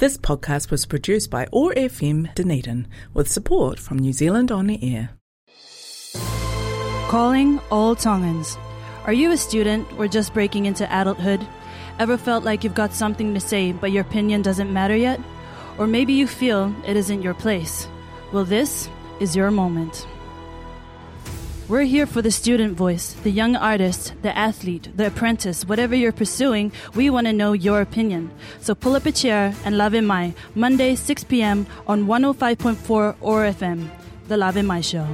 This podcast was produced by OAR FM Dunedin with support from New Zealand On the Air. Calling all Tongans. Are you a student or just breaking into adulthood? Ever felt like you've got something to say but your opinion doesn't matter yet? Or maybe you feel it isn't your place? Well, this is your moment. We're here for the student voice, the young artist, the athlete, the apprentice, whatever you're pursuing, we want to know your opinion. So pull up a chair and Lave Mai, Monday, 6 p.m. on 105.4 OAR FM, The Lave Mai Show.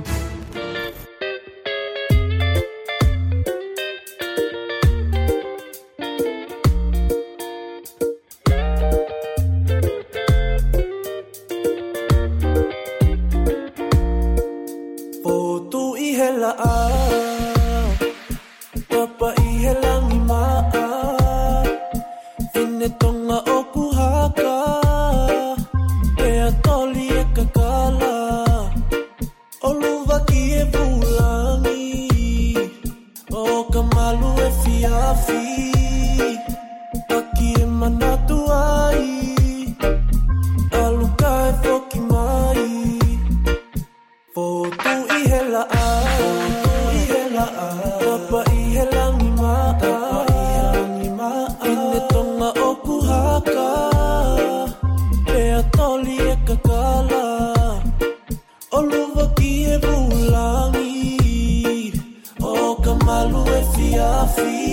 E fiafi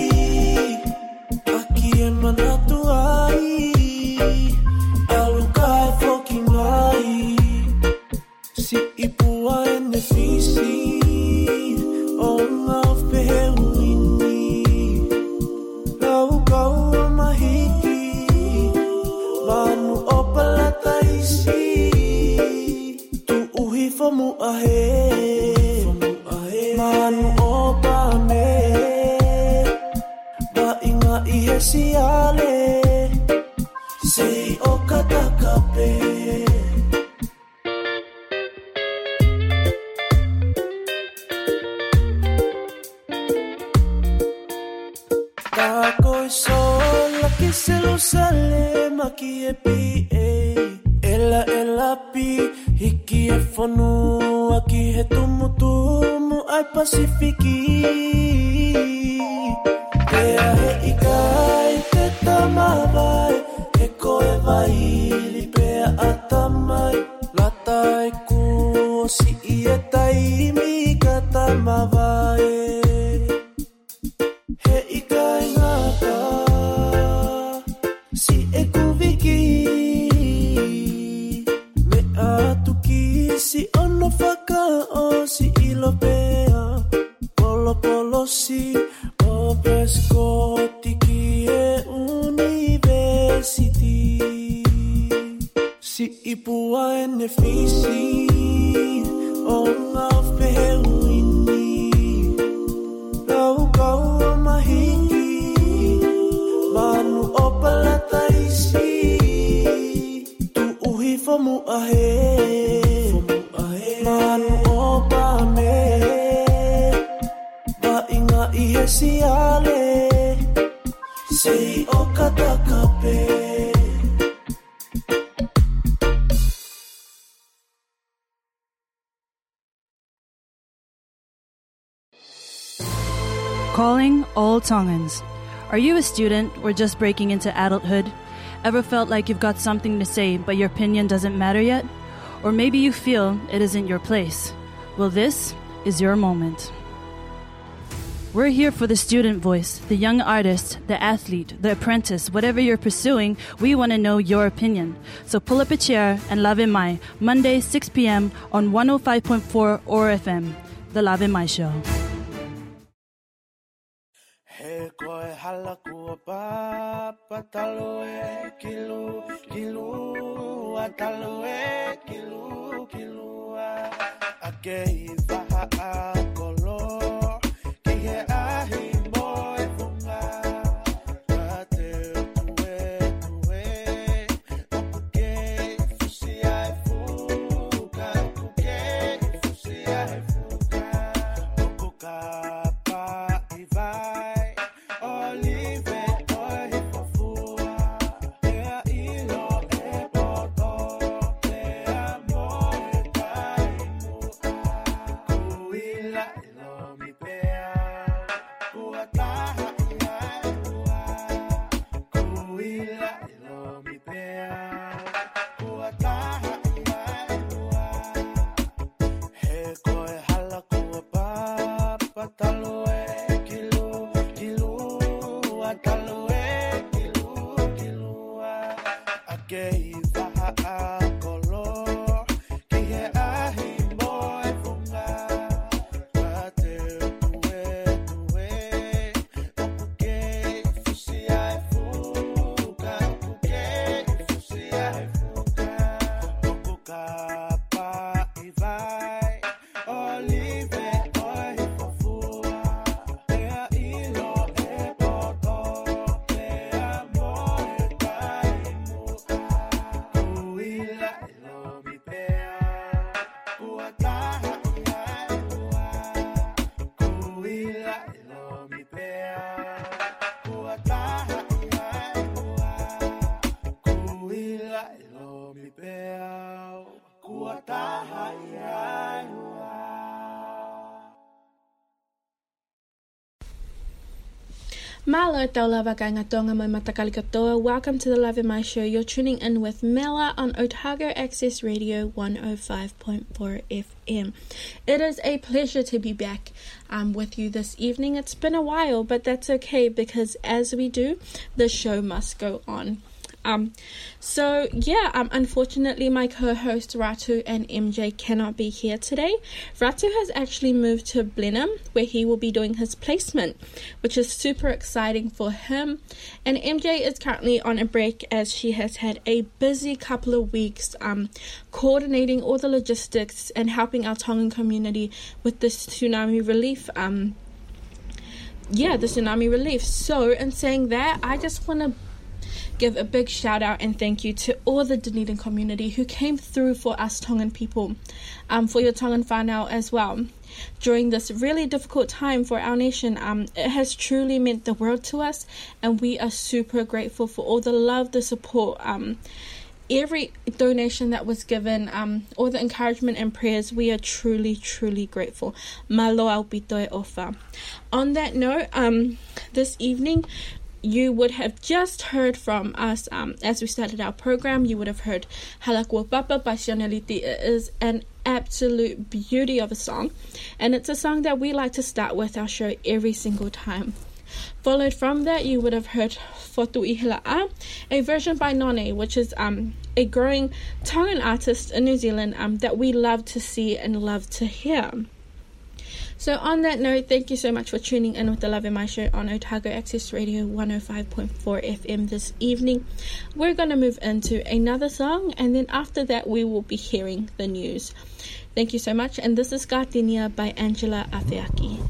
ipua e ne fisi Tongans. Are you a student or just breaking into adulthood? Ever felt like you've got something to say but your opinion doesn't matter yet? Or maybe you feel it isn't your place? Well, this is your moment. We're here for the student voice, the young artist, the athlete, the apprentice, whatever you're pursuing, we want to know your opinion. So pull up a chair and Lave Mai, Monday, 6 p.m. on 105.4 OAR FM, The Lave Mai Show. Koe hala kua papa talo e kilu kilu a talo e kilu kilu a. A Welcome to the Lave Mai Show. You're tuning in with Mela on Otago Access Radio 105.4 FM. It is a pleasure to be back um, with you this evening. It's been a while, but that's okay because as we do, the show must go on. Um, so yeah, um, unfortunately, my co-host Ratu and MJ cannot be here today. Ratu has actually moved to Blenheim, where he will be doing his placement, which is super exciting for him. And MJ is currently on a break as she has had a busy couple of weeks, um, coordinating all the logistics and helping our Tongan community with this tsunami relief. Um, yeah, the tsunami relief. So, in saying that, I just want to give a big shout out and thank you to all the Dunedin community who came through for us Tongan people, um, for your Tongan whānau as well. During this really difficult time for our nation, um, it has truly meant the world to us, and we are super grateful for all the love, the support, um, every donation that was given, um, all the encouragement and prayers. We are truly, truly grateful. Malo au pito e ofa. On that note, um, this evening you would have just heard from us um, as we started our program. You would have heard Halakua Papa by Shaneliti. It is an absolute beauty of a song, and it's a song that we like to start with our show every single time. Followed from that, you would have heard Fotu Ihila'a, a version by None, which is um, a growing Tongan artist in New Zealand um, that we love to see and love to hear. So, on that note, thank you so much for tuning in with the Lave Mai Show on Otago Access Radio 105.4 FM this evening. We're going to move into another song, and then after that, we will be hearing the news. Thank you so much, and this is Gardenia by Angela Afeaki.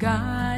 Kae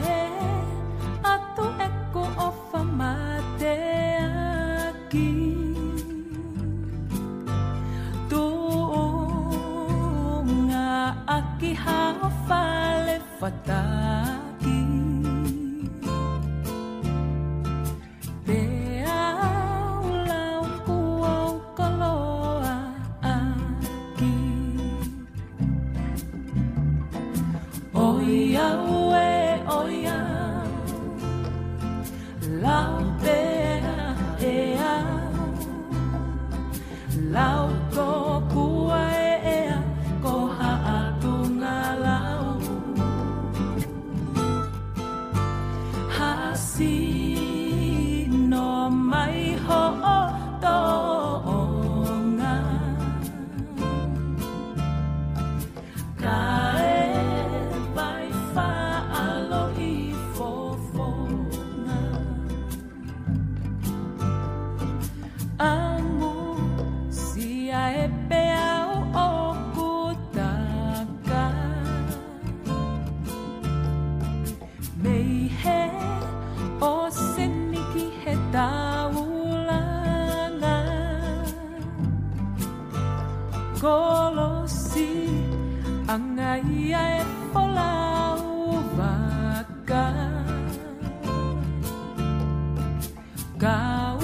Kau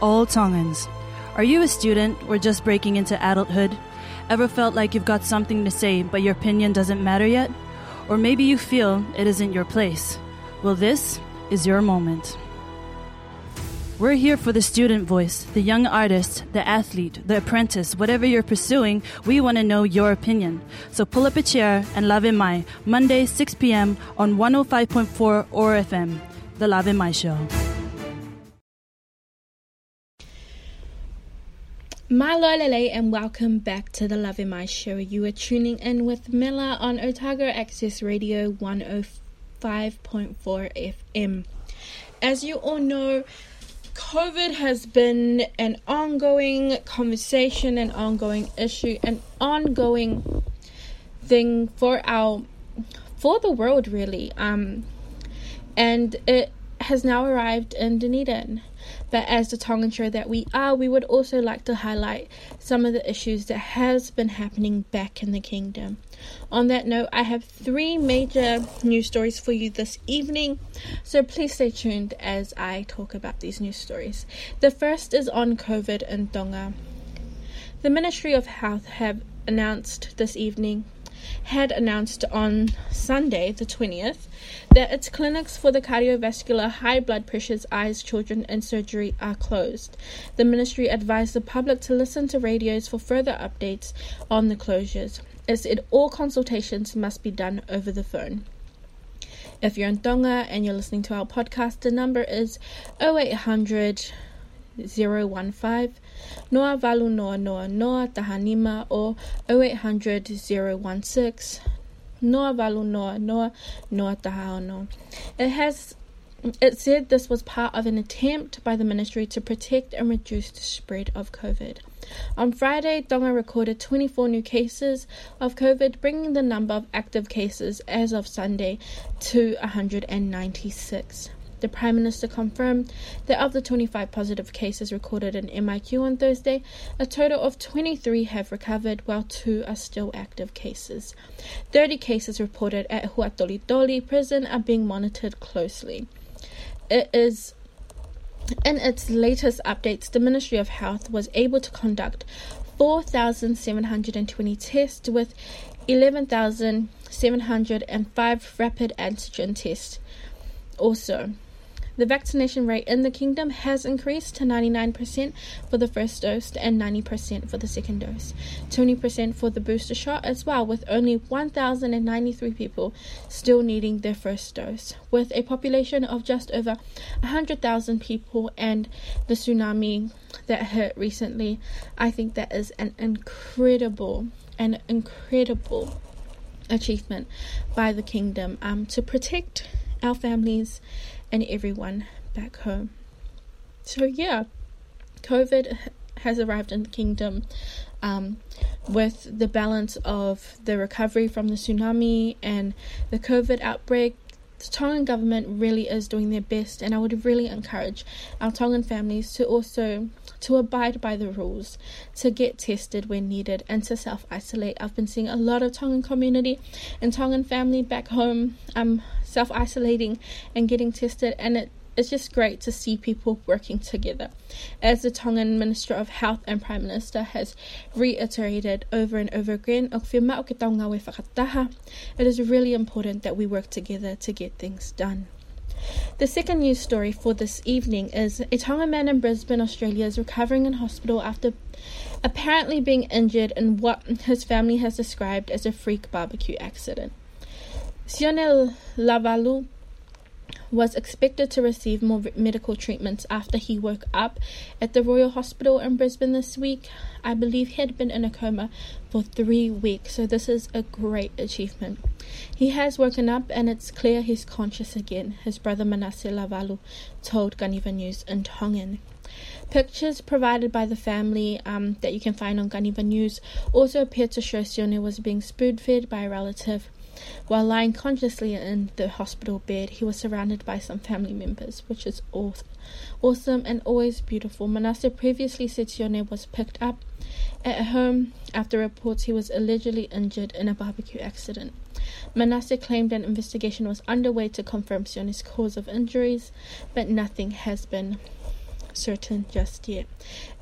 all Tongans. Are you a student or just breaking into adulthood? Ever felt like you've got something to say, but your opinion doesn't matter yet? Or maybe you feel it isn't your place? Well, this is your moment. We're here for the student voice, the young artist, the athlete, the apprentice, whatever you're pursuing, we want to know your opinion. So pull up a chair and Lave Mai, Monday, 6 p.m. on 105.4 OAR FM, The Lave Mai Show. Malolele and welcome back to the Lave Mai Show. You are tuning in with Miller on Otago Access Radio 105.4 FM. As you all know, COVID has been an ongoing conversation, an ongoing issue, an ongoing thing for our for the world really. Um and it has now arrived in Dunedin. But as the Tongan show that we are, we would also like to highlight some of the issues that has been happening back in the kingdom. On that note, I have three major news stories for you this evening, so please stay tuned as I talk about these news stories. The first is on COVID in Tonga. The Ministry of Health have announced this evening had announced on Sunday, the 20th, that its clinics for the cardiovascular, high blood pressures, eyes, children, and surgery are closed. The ministry advised the public to listen to radios for further updates on the closures. as It all consultations must be done over the phone. If you're in Tonga and you're listening to our podcast, the number is 0800 015 Noa Valu Noa Noa Noa Tahanima or 0800 016 Noa Valu Noa Noa Noa Tahaono. It has it said this was part of an attempt by the ministry to protect and reduce the spread of COVID. On Friday, Tonga recorded 24 new cases of COVID, bringing the number of active cases as of Sunday to 196. The Prime Minister confirmed that of the 25 positive cases recorded in MIQ on Thursday, a total of 23 have recovered, while two are still active cases. 30 cases reported at Huatolitoli prison are being monitored closely. It is in its latest updates, the Ministry of Health was able to conduct 4,720 tests with 11,705 rapid antigen tests. Also, the vaccination rate in the kingdom has increased to 99% for the first dose and 90% for the second dose, 20% for the booster shot as well, with only 1,093 people still needing their first dose. With a population of just over 100,000 people and the tsunami that hit recently, I think that is an incredible, an incredible achievement by the kingdom um, to protect our families and everyone back home. So, yeah, COVID has arrived in the kingdom um, with the balance of the recovery from the tsunami and the COVID outbreak. The Tongan government really is doing their best, and I would really encourage our Tongan families to also to abide by the rules, to get tested when needed, and to self isolate. I've been seeing a lot of Tongan community and Tongan family back home um, self isolating and getting tested, and it it's just great to see people working together. As the Tongan Minister of Health and Prime Minister has reiterated over and over again, it is really important that we work together to get things done. The second news story for this evening is a Tongan man in Brisbane, Australia is recovering in hospital after apparently being injured in what his family has described as a freak barbecue accident. Sione Lavalu was expected to receive more medical treatments after he woke up at the Royal Hospital in Brisbane this week. I believe he had been in a coma for three weeks, so this is a great achievement. He has woken up and it's clear he's conscious again, his brother Manasseh Lavalu told Kaniva News in Tongan. Pictures provided by the family um, that you can find on Kaniva News also appear to show Sione was being spoon fed by a relative while lying consciously in the hospital bed, he was surrounded by some family members, which is awesome and always beautiful. Manasseh previously said Sione was picked up at home after reports he was allegedly injured in a barbecue accident. Manasseh claimed an investigation was underway to confirm Sione's cause of injuries, but nothing has been certain just yet.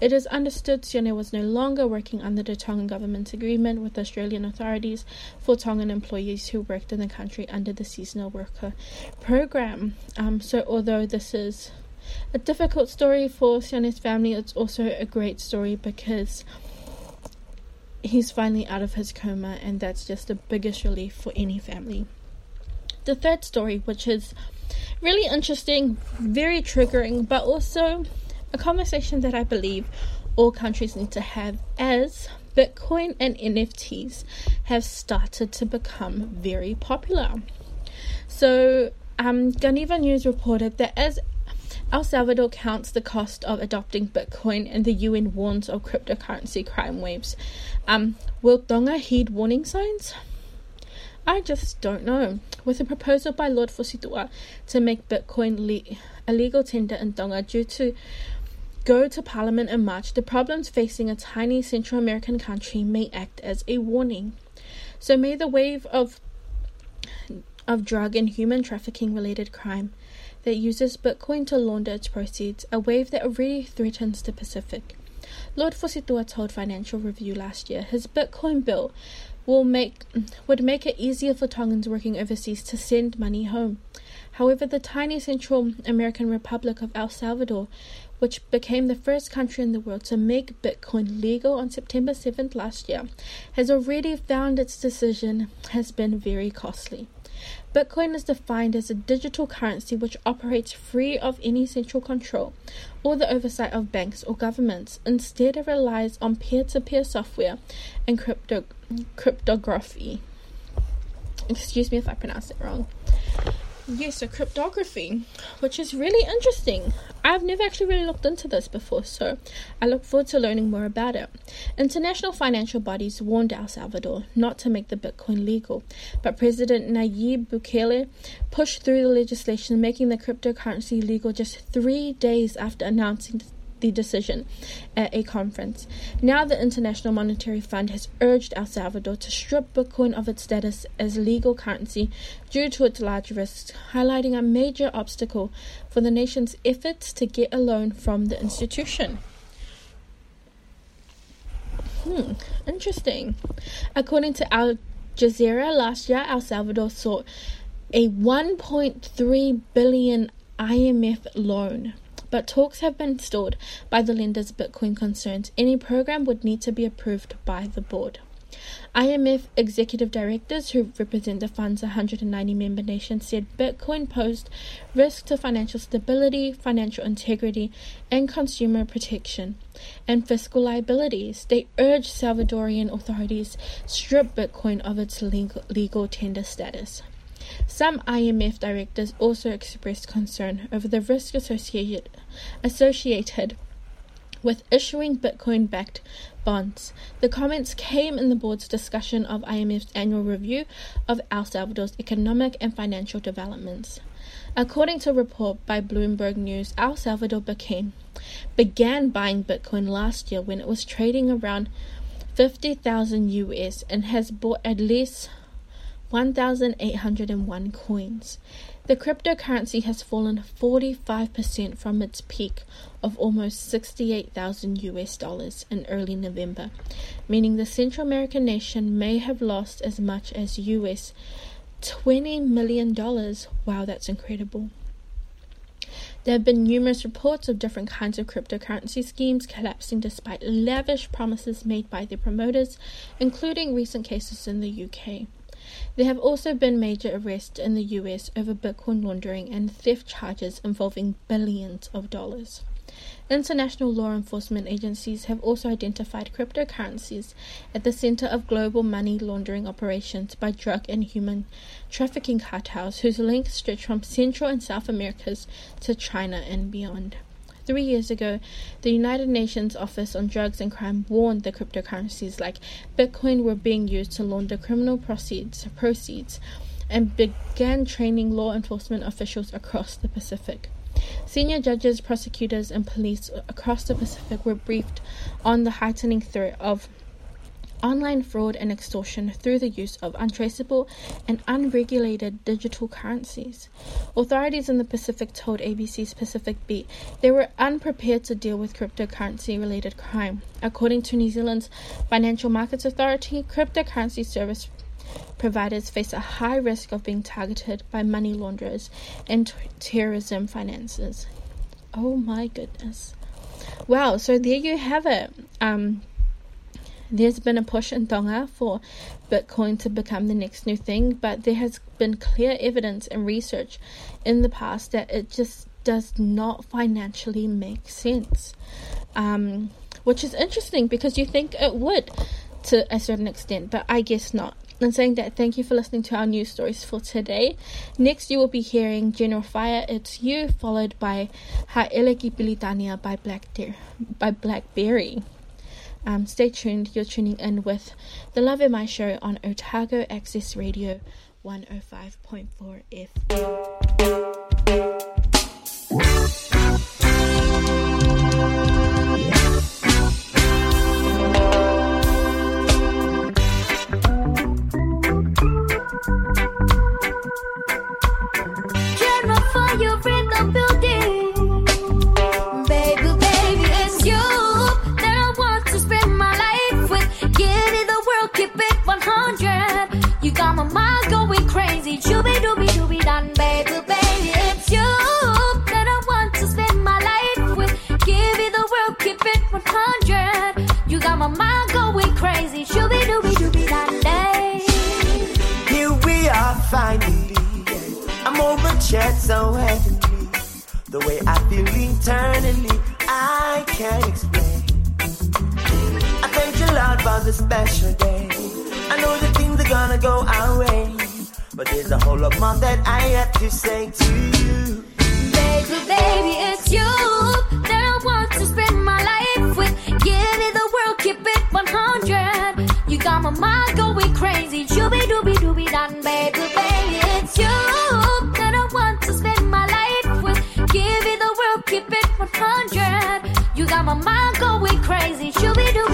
It is understood Sione was no longer working under the Tongan government's agreement with Australian authorities for Tongan employees who worked in the country under the seasonal worker program. Um, so, although this is a difficult story for Sione's family, it's also a great story because he's finally out of his coma, and that's just the biggest relief for any family. The third story, which is really interesting, very triggering, but also a conversation that I believe all countries need to have as Bitcoin and NFTs have started to become very popular. So, um, Kaniva News reported that as El Salvador counts the cost of adopting Bitcoin and the UN warns of cryptocurrency crime waves, um, will Tonga heed warning signs? I just don't know. With a proposal by Lord Fusitu'a to make Bitcoin le- a legal tender in Tonga due to go to Parliament in March, the problems facing a tiny Central American country may act as a warning. So may the wave of of drug and human trafficking related crime that uses Bitcoin to launder its proceeds, a wave that already threatens the Pacific. Lord Fusitu'a told Financial Review last year his Bitcoin bill will make would make it easier for Tongans working overseas to send money home. However, the tiny Central American Republic of El Salvador which became the first country in the world to make Bitcoin legal on September 7th last year, has already found its decision has been very costly. Bitcoin is defined as a digital currency which operates free of any central control or the oversight of banks or governments. Instead, it relies on peer to peer software and crypto- cryptography. Excuse me if I pronounce it wrong. Yes, so cryptography, which is really interesting. I've never actually really looked into this before, so I look forward to learning more about it. International financial bodies warned El Salvador not to make the Bitcoin legal, but President Nayib Bukele pushed through the legislation making the cryptocurrency legal just three days after announcing the decision at a conference. Now, the International Monetary Fund has urged El Salvador to strip Bitcoin of its status as legal currency due to its large risks, highlighting a major obstacle for the nation's efforts to get a loan from the institution. Hmm, interesting. According to Al Jazeera, last year El Salvador sought a 1.3 billion IMF loan but talks have been stalled by the lender's Bitcoin concerns. Any program would need to be approved by the board. IMF executive directors who represent the fund's 190 member nations said Bitcoin posed risk to financial stability, financial integrity, and consumer protection, and fiscal liabilities. They urged Salvadorian authorities strip Bitcoin of its legal, legal tender status. Some IMF directors also expressed concern over the risk associated associated with issuing Bitcoin backed bonds. The comments came in the board's discussion of IMF's annual review of El Salvador's economic and financial developments. According to a report by Bloomberg News, El Salvador became began buying Bitcoin last year when it was trading around 50,000 US and has bought at least 1,801 coins. The cryptocurrency has fallen 45% from its peak of almost 68,000 US dollars in early November, meaning the Central American nation may have lost as much as US 20 million dollars. Wow, that's incredible. There have been numerous reports of different kinds of cryptocurrency schemes collapsing despite lavish promises made by their promoters, including recent cases in the UK. There have also been major arrests in the US over Bitcoin laundering and theft charges involving billions of dollars. International law enforcement agencies have also identified cryptocurrencies at the center of global money laundering operations by drug and human trafficking cartels whose links stretch from Central and South Americas to China and beyond. Three years ago, the United Nations Office on Drugs and Crime warned that cryptocurrencies like Bitcoin were being used to launder criminal proceeds, proceeds and began training law enforcement officials across the Pacific. Senior judges, prosecutors, and police across the Pacific were briefed on the heightening threat of online fraud and extortion through the use of untraceable and unregulated digital currencies. Authorities in the Pacific told ABC's Pacific Beat they were unprepared to deal with cryptocurrency related crime. According to New Zealand's Financial Markets Authority, cryptocurrency service providers face a high risk of being targeted by money launderers and t- terrorism finances. Oh my goodness. Wow, so there you have it. Um, there's been a push in Tonga for Bitcoin to become the next new thing, but there has been clear evidence and research in the past that it just does not financially make sense. Um, which is interesting because you think it would to a certain extent, but I guess not. And saying that, thank you for listening to our news stories for today. Next, you will be hearing General Fiyah, It's You, followed by Ha'eleki Pilitania by Black Deer, by Blackberry. Um, stay tuned. You're tuning in with the Lave Mai Show on Otago Access Radio 105.4 General mind going crazy. Baby, baby, it's you that I want to spend my life with. Give me the world, keep it 100. You got my mind going crazy. Here we are finally. I'm over chat so heavenly. The way I feel internally, I can't explain. I thank you, Lord, for this special day. I know that things are gonna go our way. But there's a whole lot more that I have to say to you. Baby, baby, it's you that I want to spend my life with. Give me the world, keep it 100. You got my mind going crazy. Shooby dooby dooby done, baby, baby, it's you that I want to spend my life with. Give me the world, keep it 100. You got my mind going crazy. Shooby dooby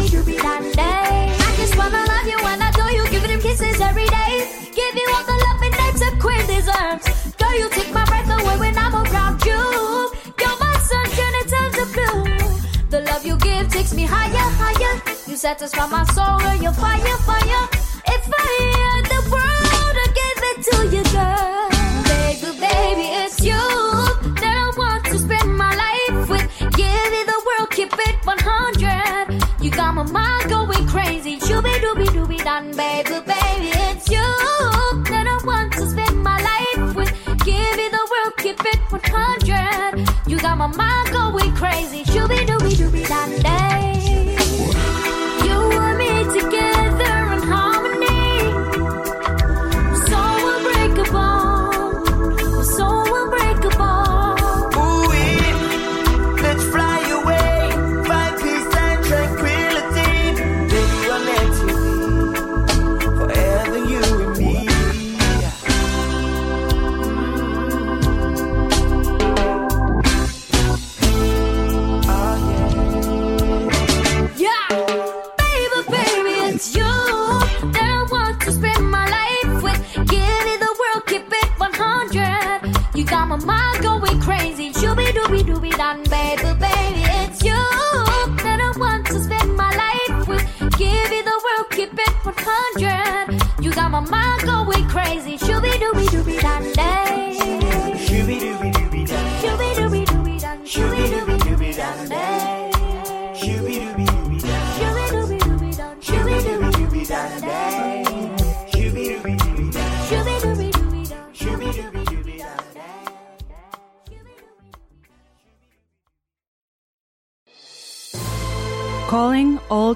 takes me higher, higher. You satisfy my soul your fire, fire. If I had the world, I'd give it to you, girl. Baby, baby, it's you that I want to spend my life with. Give me the world, keep it 100. You got my mind going crazy. Shooby dooby dooby done, baby, baby, it's you that I want to spend my life with. Give me the world, keep it 100. You got my mind going crazy. Shooby dooby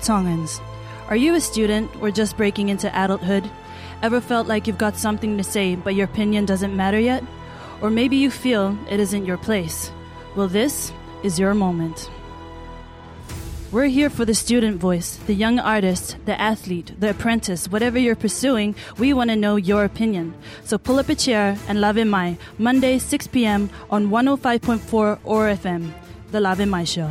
Tongans. Are you a student or just breaking into adulthood? Ever felt like you've got something to say, but your opinion doesn't matter yet? Or maybe you feel it isn't your place? Well, this is your moment. We're here for the student voice, the young artist, the athlete, the apprentice, whatever you're pursuing, we want to know your opinion. So pull up a chair and Lave Mai, Monday, 6 p.m. on 105.4 OAR FM, The Lave Mai Show.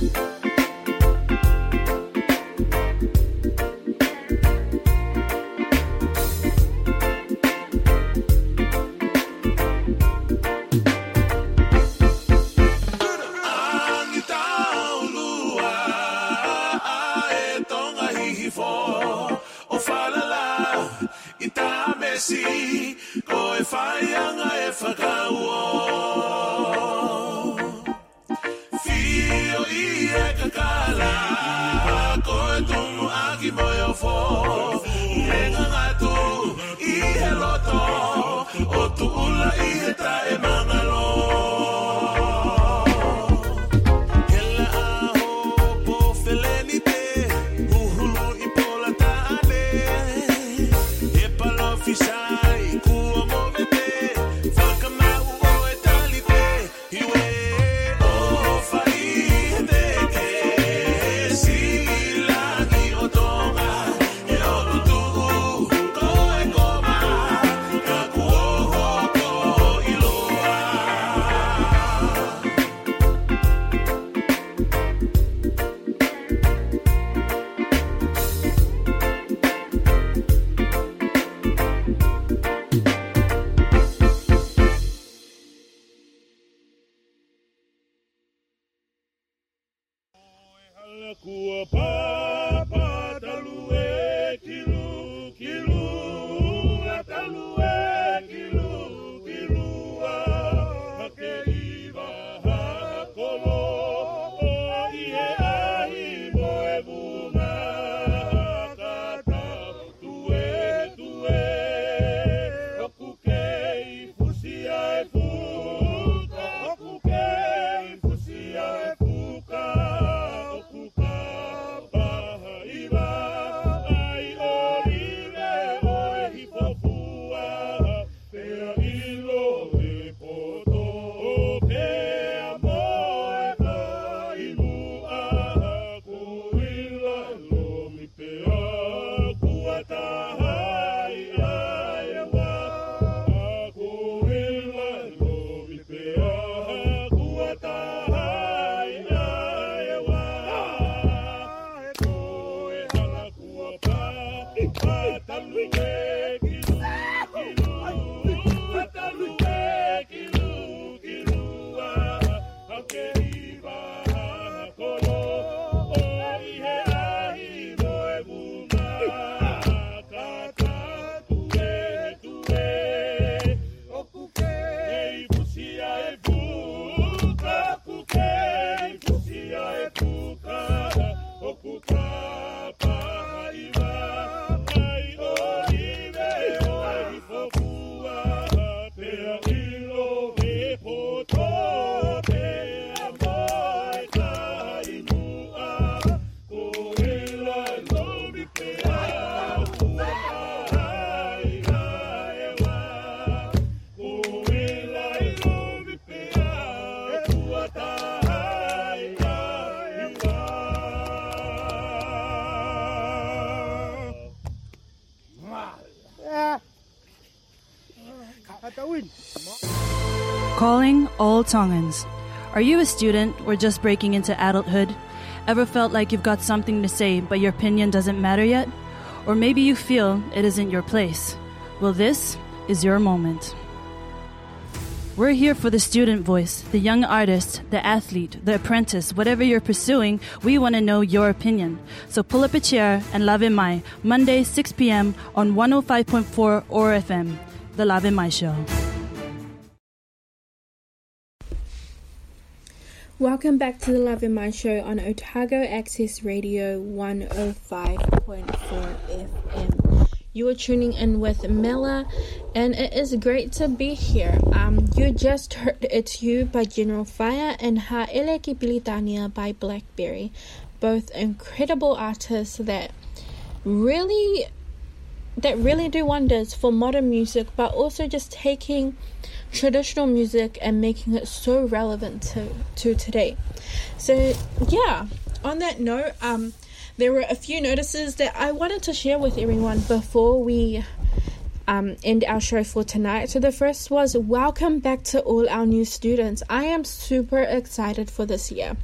Bye. All Tongans. Are you a student or just breaking into adulthood? Ever felt like you've got something to say, but your opinion doesn't matter yet? Or maybe you feel it isn't your place? Well, this is your moment. We're here for the student voice, the young artist, the athlete, the apprentice, whatever you're pursuing, we want to know your opinion. So pull up a chair and Lave Mai, Monday, 6 p.m. on 105.4 OAR FM, The Lave Mai Show. Welcome back to the Lave Mai Show on Otago Access Radio 105.4 FM. You are tuning in with Mela, and it is great to be here. Um, you just heard It's You by General Fiyah and Ha Ele Ki Pilitania by Blackberry, both incredible artists that really that really do wonders for modern music, but also just taking traditional music and making it so relevant to, to today. So yeah, on that note, um, there were a few notices that I wanted to share with everyone before we um, end our show for tonight. So the first was welcome back to all our new students. I am super excited for this year.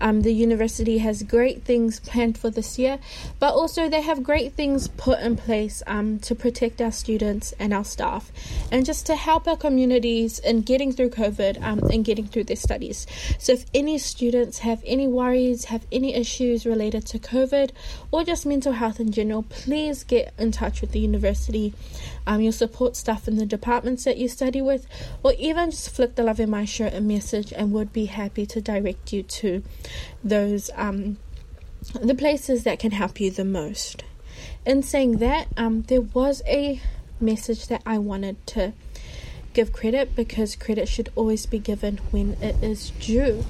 Um, the university has great things planned for this year, but also they have great things put in place um, to protect our students and our staff, and just to help our communities in getting through COVID um, and getting through their studies. So if any students have any worries, have any issues related to COVID, or just mental health in general, please get in touch with the university um, your support staff in the departments that you study with, or even just flick the Lave Mai shirt a message and would be happy to direct you to those um, the places that can help you the most. In saying that, um, there was a message that I wanted to give credit because credit should always be given when it is due,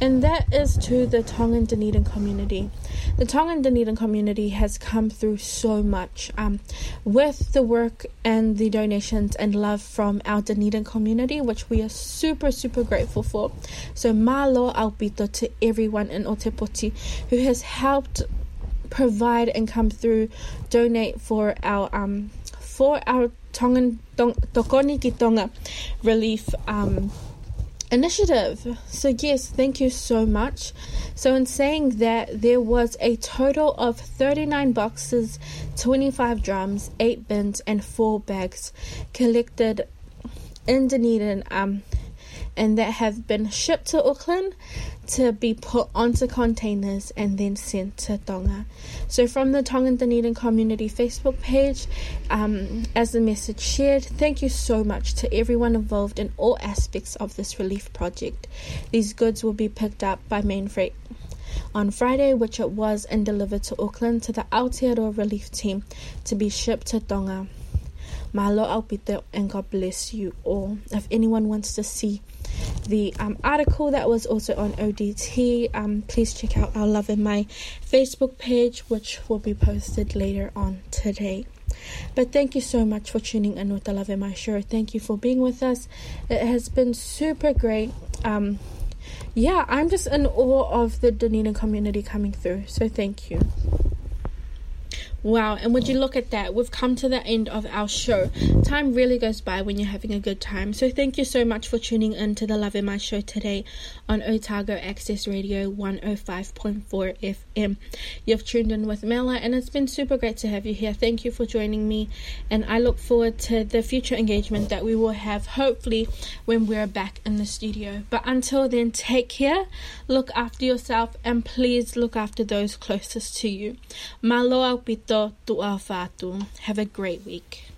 and that is to the Tongan Dunedin community. The Tongan Dunedin community has come through so much um, with the work and the donations and love from our Dunedin community, which we are super, super grateful for. So, malo aupito to everyone in Otepoti who has helped provide and come through, donate for our um for our Tongan Tong, Tokoni ki Tonga relief um initiative. So yes, thank you so much. So in saying that there was a total of 39 boxes, 25 drums, 8 bins and 4 bags collected in Dunedin um and that have been shipped to Auckland to be put onto containers and then sent to Tonga. So, from the Tongan Dunedin Community Facebook page, um, as the message shared, thank you so much to everyone involved in all aspects of this relief project. These goods will be picked up by Mainfreight on Friday, which it was, and delivered to Auckland to the Aotearoa relief team to be shipped to Tonga. Malo Aupito, and God bless you all. If anyone wants to see the um, article that was also on ODT, um, please check out our Lave Mai Facebook page, which will be posted later on today. But thank you so much for tuning in with the Lave Mai show. Thank you for being with us. It has been super great. Um, yeah, I'm just in awe of the Dunedin community coming through. So thank you. Wow, and would you look at that? We've come to the end of our show. Time really goes by when you're having a good time. So thank you so much for tuning in to the Lave Mai show today on Otago Access Radio 105.4 FM. You've tuned in with Mela, and it's been super great to have you here. Thank you for joining me, and I look forward to the future engagement that we will have, hopefully, when we're back in the studio. But until then, take care, look after yourself, and please look after those closest to you. Malo tu'a fatu. Have a great week.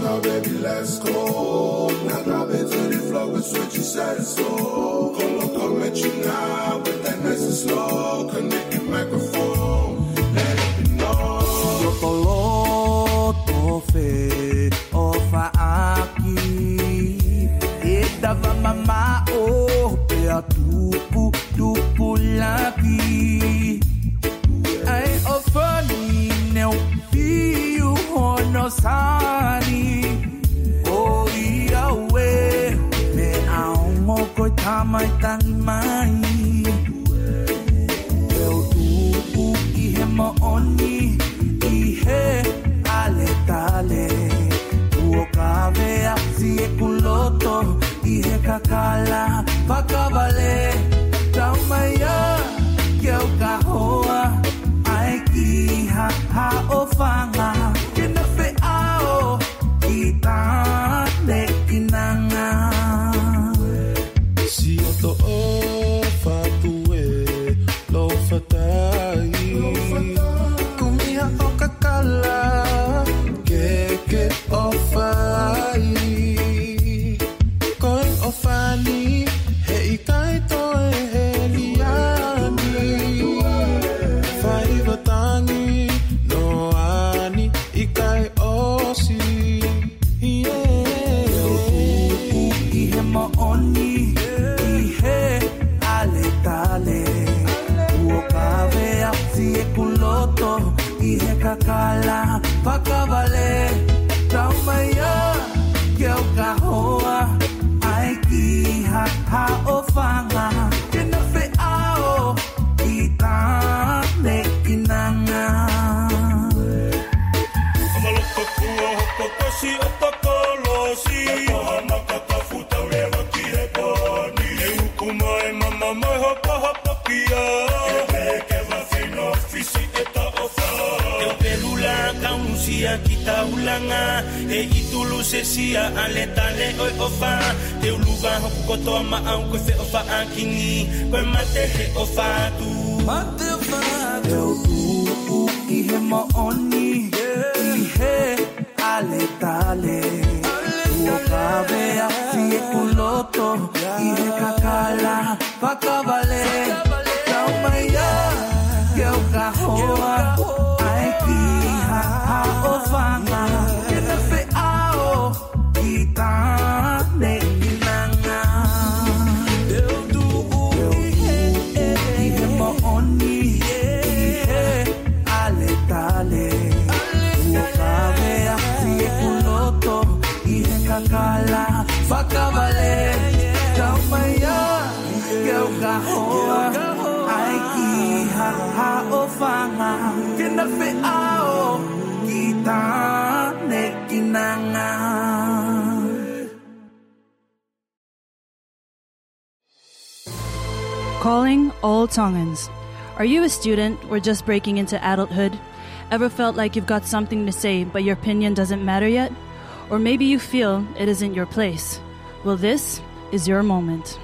Now, baby, let's go. Now, drop it to the floor with what you said it's so. Come come at you now, but that nice and slow. Maoni i he ale tale. Ua kawea si e kuloto i he kakala langa e itulu se sia ale tale oi ofa. Te uluga hoku kotoa ma au koe fe ofa akini. Koe mate he ofa tu mate ofa tu te o tu i he maoni kita ne Calling all Tongans. Are you a student or just breaking into adulthood? Ever felt like you've got something to say, but your opinion doesn't matter yet? Or maybe you feel it isn't your place. Well, this is your moment.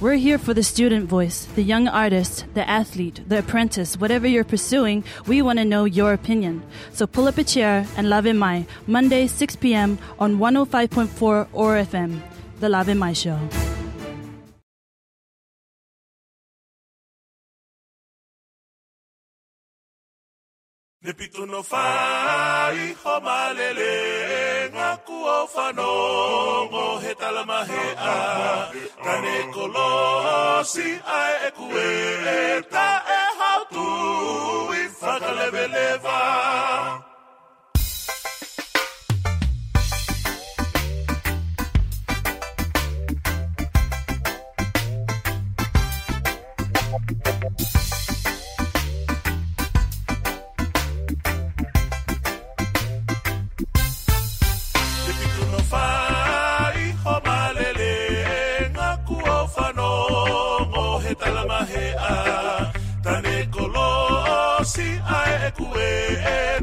We're here for the student voice, the young artist, the athlete, the apprentice, whatever you're pursuing, we want to know your opinion. So pull up a chair and Lave Mai Monday, 6 p.m. on 105.4 OAR FM, The Lave Mai Show. lepitonofa'i homalele ngakuofanongo hetalamahe'a kanekolosi ae ekueta e hautui leva. ekue.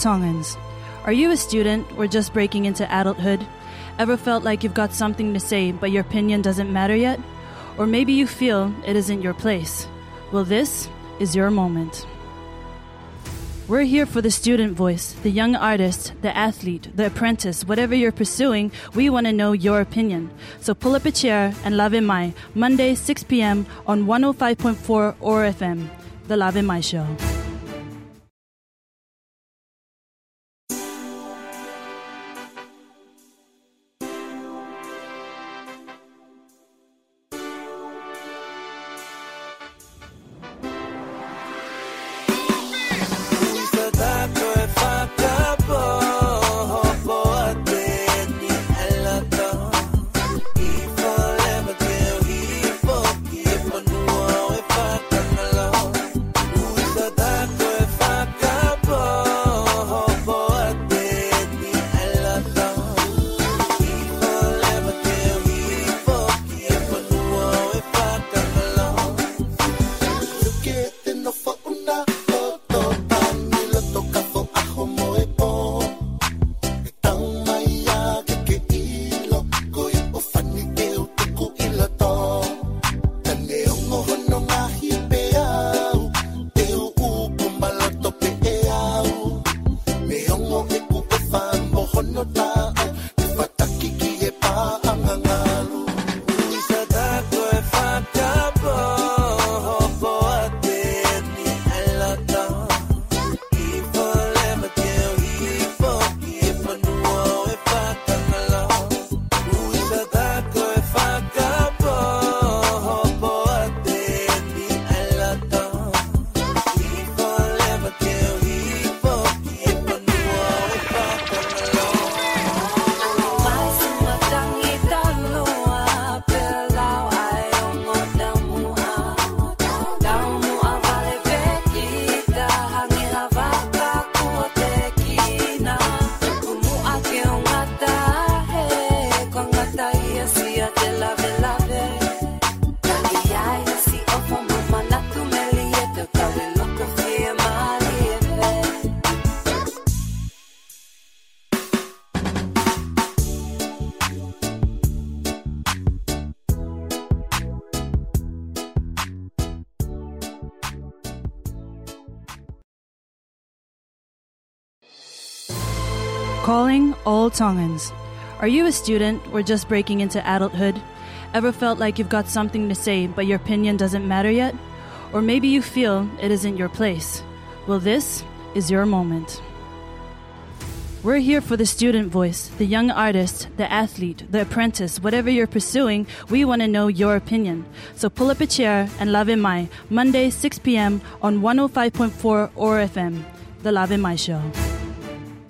Tongans. Are you a student or just breaking into adulthood? Ever felt like you've got something to say but your opinion doesn't matter yet? Or maybe you feel it isn't your place? Well, this is your moment. We're here for the student voice, the young artist, the athlete, the apprentice, whatever you're pursuing, we want to know your opinion. So pull up a chair and Lave Mai, Monday, 6 p.m. on 105.4 OAR FM, The Lave Mai Show. Are you a student or just breaking into adulthood? Ever felt like you've got something to say but your opinion doesn't matter yet? Or maybe you feel it isn't your place? Well, this is your moment. We're here for the student voice, the young artist, the athlete, the apprentice, whatever you're pursuing, we want to know your opinion. So pull up a chair and Lave Mai, Monday, 6 p.m. on 105.4 OAR FM, The Lave Mai Show.